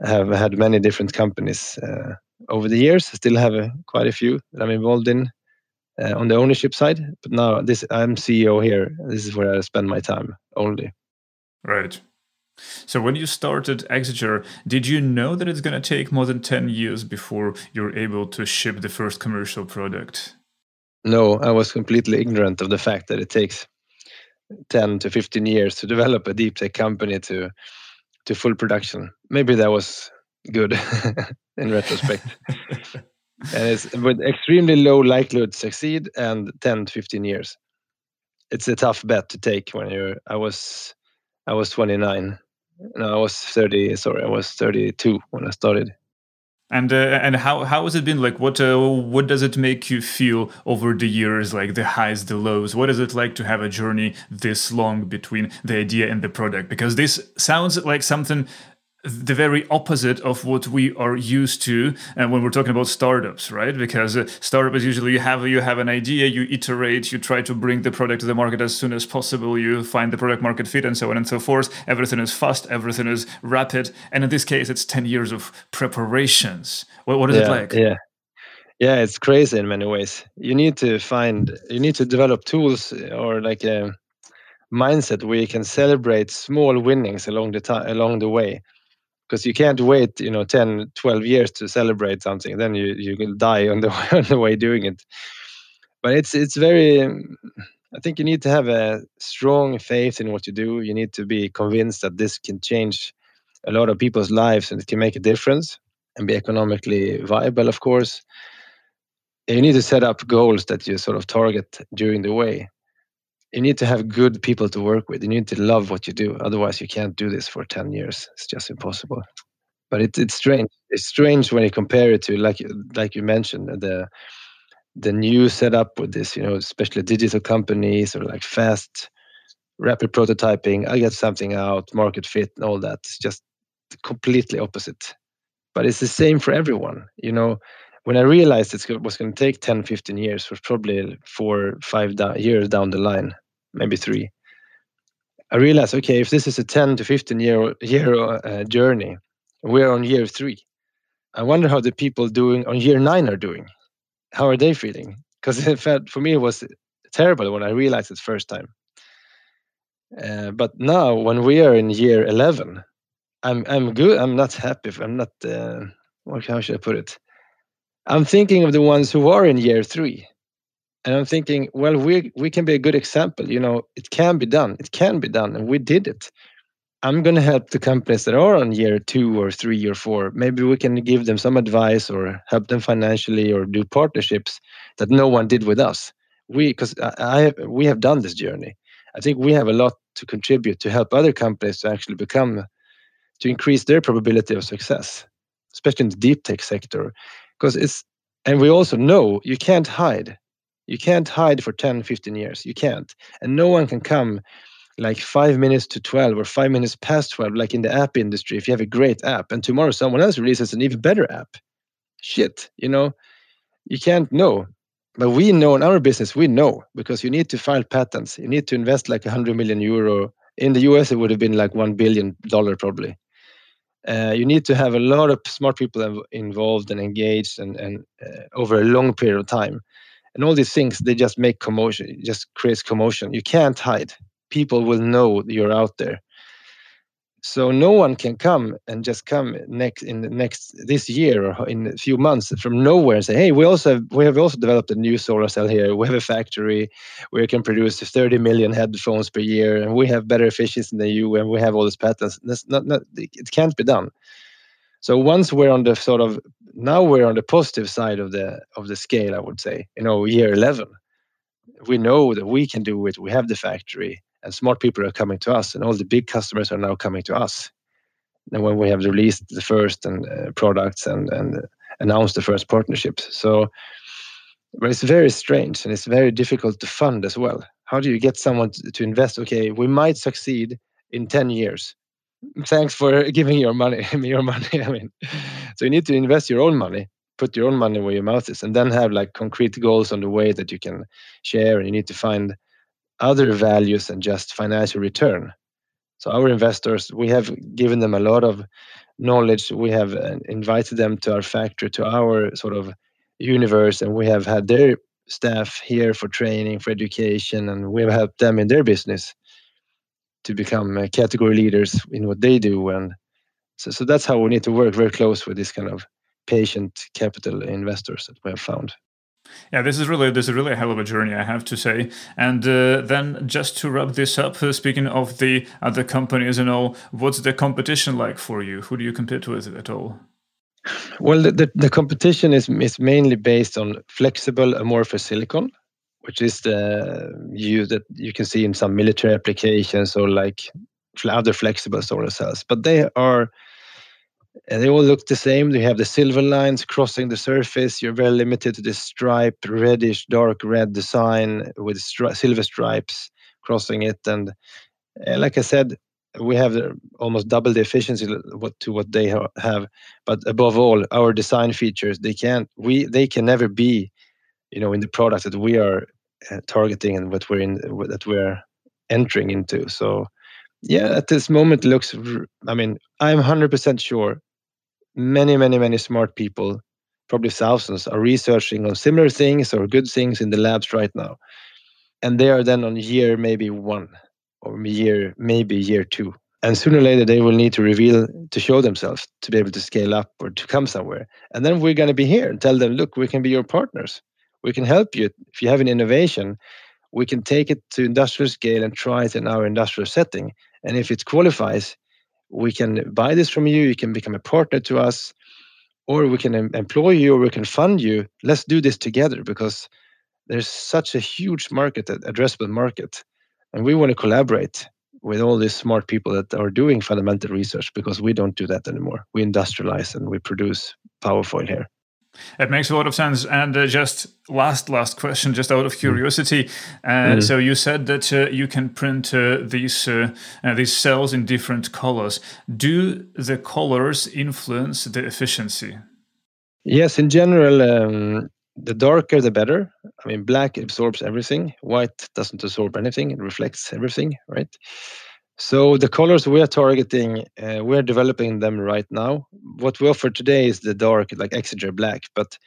have had many different companies uh, over the years. I still have a, quite a few that I'm involved in uh, on the ownership side. But now this, I'm CEO here. This is where I spend my time only. Right. So when you started Exeger, did you know that it's going to take more than 10 years before you're able to ship the first commercial product? no, I was completely ignorant of the fact that it takes 10 to 15 years to develop a deep tech company to to full production. Maybe that was good <laughs> in retrospect. <laughs> and it's with extremely low likelihood to succeed and 10 to 15 years. It's a tough bet to take when you're I was I was 29. No, I was 30, sorry, I was 32 when I started. And uh, and how how has it been like? What uh, what does it make you feel over the years? Like the highs, the lows. What is it like to have a journey this long between the idea and the product? Because this sounds like something the very opposite of what we are used to and uh, when we're talking about startups right? Because uh, startup is usually you have you have an idea you iterate you try to bring the product to the market as soon as possible you find the product market fit and so on and so forth. Everything is fast everything is rapid and in this case it's 10 years of preparations. What, what is yeah, it like? yeah. Yeah it's crazy in many ways. You need to find you need to develop tools or like a mindset where you can celebrate small winnings along the time along the way because you can't wait you know 10 12 years to celebrate something then you you will die on the <laughs> on the way doing it. But it's it's very i think you need to have a strong faith in what you do. You need to be convinced that this can change a lot of people's lives and it can make a difference and be economically viable of course. You need to set up goals that you sort of target during the way you need to have good people to work with. You need to love what you do. Otherwise, you can't do this for 10 years. It's just impossible. But it, it's strange. It's strange when you compare it to, like, like you mentioned, the the new setup with this, you know, especially digital companies or like fast, rapid prototyping. I get something out, market fit, and all that. It's just completely opposite. But it's the same for everyone. You know, when I realized it was going to take 10, 15 years, was probably four, five years down the line, maybe three. I realized, okay, if this is a 10 to 15 year year uh, journey, we're on year three. I wonder how the people doing on year nine are doing. How are they feeling? Because it felt for me it was terrible when I realized it first time. Uh, but now, when we are in year 11, I'm I'm good. I'm not happy. I'm not. Uh, how should I put it? I'm thinking of the ones who are in year three, and I'm thinking, well, we we can be a good example. You know, it can be done. It can be done, and we did it. I'm going to help the companies that are on year two or three or four. Maybe we can give them some advice or help them financially or do partnerships that no one did with us. We, because I, I, we have done this journey. I think we have a lot to contribute to help other companies to actually become, to increase their probability of success, especially in the deep tech sector. Because it's, and we also know you can't hide. You can't hide for 10, 15 years. You can't. And no one can come like five minutes to 12 or five minutes past 12, like in the app industry, if you have a great app and tomorrow someone else releases an even better app, shit, you know, you can't know. But we know in our business, we know because you need to file patents. You need to invest like 100 million euro. In the US, it would have been like $1 billion probably. Uh, you need to have a lot of smart people involved and engaged and, and uh, over a long period of time. And all these things, they just make commotion, just creates commotion. You can't hide people will know you're out there so no one can come and just come next in the next this year or in a few months from nowhere and say hey we also have, we have also developed a new solar cell here. We have a factory where we can produce 30 million headphones per year and we have better efficiency than you and we have all these patents. That's not, not it can't be done. So once we're on the sort of now we're on the positive side of the of the scale i would say you know year 11 we know that we can do it. We have the factory and smart people are coming to us and all the big customers are now coming to us. And when we have released the first and uh, products and and announced the first partnerships. So but it's very strange and it's very difficult to fund as well. How do you get someone to invest? Okay we might succeed in 10 years. Thanks for <laughs> giving your money <laughs> your money i mean. So you need to invest your own money put your own money where your mouth is and then have like concrete goals on the way that you can share and you need to find other values than just financial return. So our investors, we have given them a lot of knowledge. We have uh, invited them to our factory, to our sort of universe, and we have had their staff here for training, for education, and we have helped them in their business to become uh, category leaders in what they do. And so, so that's how we need to work very close with this kind of patient capital investors that we have found. Yeah, this is really this is really a hell of a journey, I have to say. And uh, then just to wrap this up, uh, speaking of the other companies and all, what's the competition like for you? Who do you compete with at all? Well, the, the, the competition is is mainly based on flexible amorphous silicon, which is the you that you can see in some military applications or like other flexible solar cells. But they are they all look the same. They have the silver lines crossing the surface. You're very limited to this stripe, reddish, dark red design with stri silver stripes crossing it. And uh, like I said, we have almost double the efficiency what, to what they ha have. But above all, our design features they can't we they can never be, you know, in the product that we are uh, targeting and what we're in that we're entering into. So yeah, at this moment, looks. I mean, I'm 100% sure. Many, many, many smart people, probably thousands, are researching on similar things or good things in the labs right now, and they are then on year maybe one or year maybe year two, and sooner or later they will need to reveal to show themselves to be able to scale up or to come somewhere, and then we're going to be here and tell them, look, we can be your partners. We can help you if you have an innovation. We can take it to industrial scale and try it in our industrial setting and if it qualifies, we can buy this from you. You can become a partner to us, or we can employ you, or we can fund you. Let's do this together because there's such a huge market, addressable market, and we want to collaborate with all these smart people that are doing fundamental research because we don't do that anymore. We industrialize and we produce Powerfoil here. It makes a lot of sense. And uh, just last, last question, just out of curiosity. Uh, mm. So you said that uh, you can print uh, these uh, uh, these cells in different colors. Do the colors influence the efficiency? Yes, in general, um, the darker the better. I mean, black absorbs everything. White doesn't absorb anything; it reflects everything, right? So the colors we are targeting, uh, we are developing them right now. What we offer today is the dark, like Exeger Black, but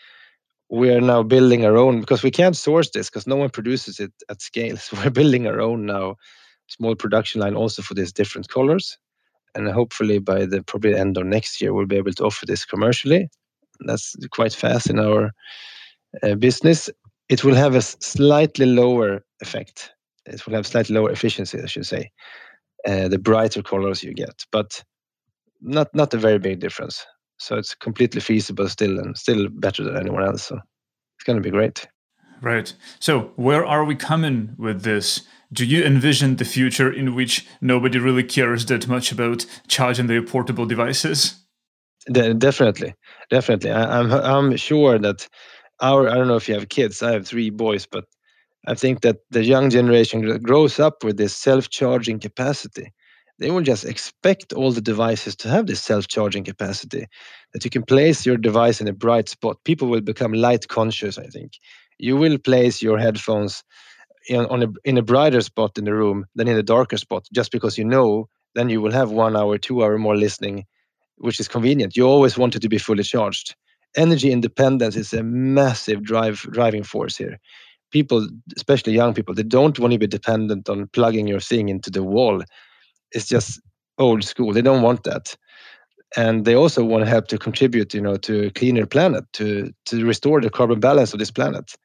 we are now building our own because we can't source this because no one produces it at scale. <laughs> So we're building our own now small production line also for these different colors. and hopefully by the probably end of next year we'll be able to offer this commercially. That's quite fast in our uh, business. It will have a slightly lower effect. It will have slightly lower efficiency, I should say. Uh, the brighter colors you get, but not not a very big difference. So it's completely feasible still, and still better than anyone else. So it's going to be great. Right. So where are we coming with this? Do you envision the future in which nobody really cares that much about charging their portable devices? De- definitely, definitely. I, I'm I'm sure that our I don't know if you have kids. I have three boys, but I think that the young generation grows up with this self-charging capacity. They will just expect all the devices to have this self-charging capacity. That you can place your device in a bright spot. People will become light conscious. I think you will place your headphones in, on a, in a brighter spot in the room than in a darker spot, just because you know then you will have one hour, two hour more listening, which is convenient. You always want to be fully charged. Energy independence is a massive drive driving force here. People, especially young people, they don't want to be dependent on plugging your thing into the wall. It's just old school. They don't want that and they also want to help to contribute you know to a cleaner planet to to restore the carbon balance of this planet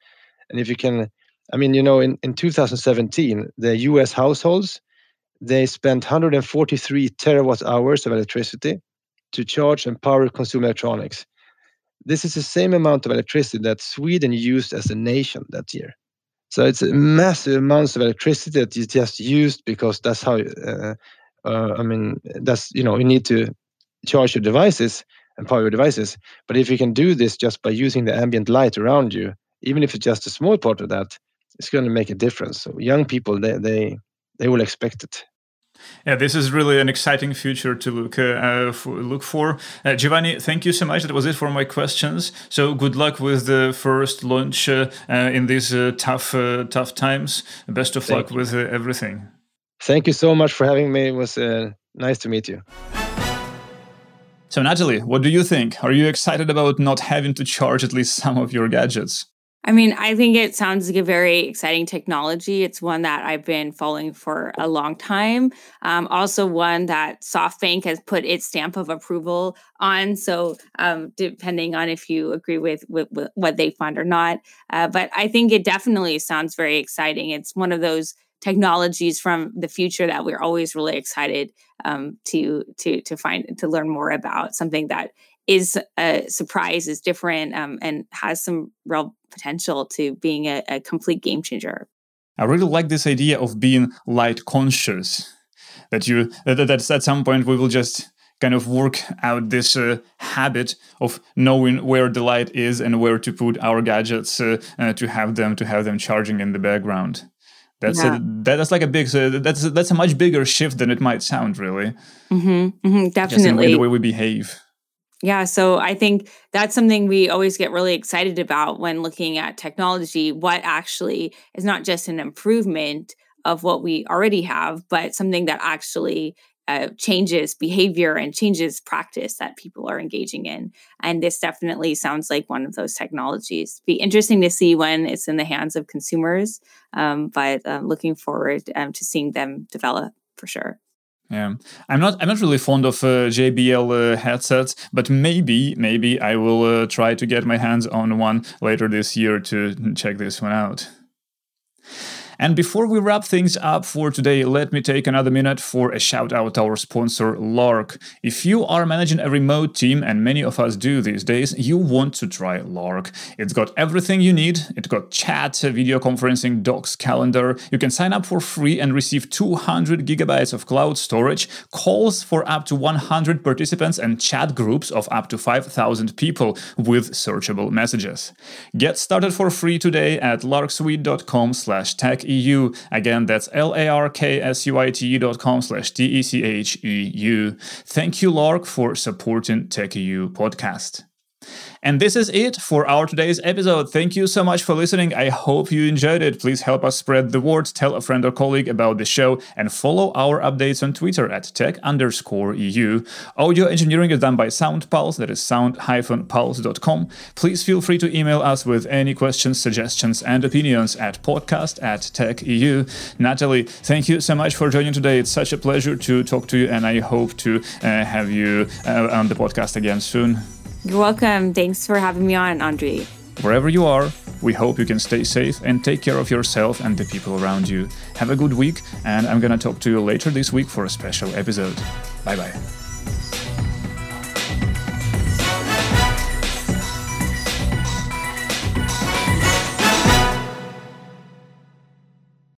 and if you can i mean you know in, in 2017 the us households they spent 143 terawatt hours of electricity to charge and power consumer electronics this is the same amount of electricity that sweden used as a nation that year so it's massive amounts of electricity that is just used because that's how uh, uh, I mean, that's you know, you need to charge your devices and power your devices. But if you can do this just by using the ambient light around you, even if it's just a small part of that, it's going to make a difference. So young people, they they they will expect it. Yeah, this is really an exciting future to look uh, for, look for. Uh, Giovanni, thank you so much. That was it for my questions. So good luck with the first launch uh, uh in these uh, tough uh, tough times. Best of thank luck you. with everything. Thank you so much for having me. It was nice to meet you. So, Natalie, what do you think? Are you excited about not having to charge at least some of your gadgets? I mean, I think it sounds like a very exciting technology. It's one that I've been following for a long time. Um, also, one that SoftBank has put its stamp of approval on. So, um, depending on if you agree with, with, with, what they fund or not. Uh, but I think it definitely sounds very exciting. It's one of those technologies from the future that we're always really excited um, to to to find to learn more about something that is a surprise, is different, um, and has some real potential to being a, a complete game changer. I really like this idea of being light conscious. That you that, that at some point we will just kind of work out this uh, habit of knowing where the light is and where to put our gadgets uh, uh, to have them to have them charging in the background. That's yeah. a, that's like a big that's a, that's a much bigger shift than it might sound, really. Mm-hmm, mm-hmm, definitely, the way we behave. Yeah, so I think that's something we always get really excited about when looking at technology. What actually is not just an improvement of what we already have, but something that actually uh, changes behavior and changes practice that people are engaging in. And this definitely sounds like one of those technologies. Be interesting to see when it's in the hands of consumers, um, but uh, looking forward um, to seeing them develop for sure. Yeah, I'm not. I'm not really fond of uh, JBL uh, headsets, but maybe, maybe I will uh, try to get my hands on one later this year to check this one out. And before we wrap things up for today, let me take another minute for a shout out to our sponsor, Lark. If you are managing a remote team, and many of us do these days, you want to try Lark. It's got everything you need. It got chat, video conferencing, docs, calendar. You can sign up for free and receive 200 gigabytes of cloud storage, calls for up to 100 participants, and chat groups of up to 5,000 people with searchable messages. Get started for free today at larksuite.com Again, that's L-A-R-K-S-U-I-T-E dot com slash T-E-C-H-E-U. Thank you, Lark, for supporting TechEU podcast. And this is it for our today's episode. Thank you so much for listening. I hope you enjoyed it. Please help us spread the word, tell a friend or colleague about the show, and follow our updates on Twitter at tech underscore EU. Audio engineering is done by SoundPulse, that is sound-pulse.com. Please feel free to email us with any questions, suggestions, and opinions at podcast at tech EU. Natalie, thank you so much for joining today. It's such a pleasure to talk to you, and I hope to uh, have you uh, on the podcast again soon. You're welcome. Thanks for having me on, Andrii. Wherever you are, we hope you can stay safe and take care of yourself and the people around you. Have a good week, and I'm gonna talk to you later this week for a special episode. Bye bye.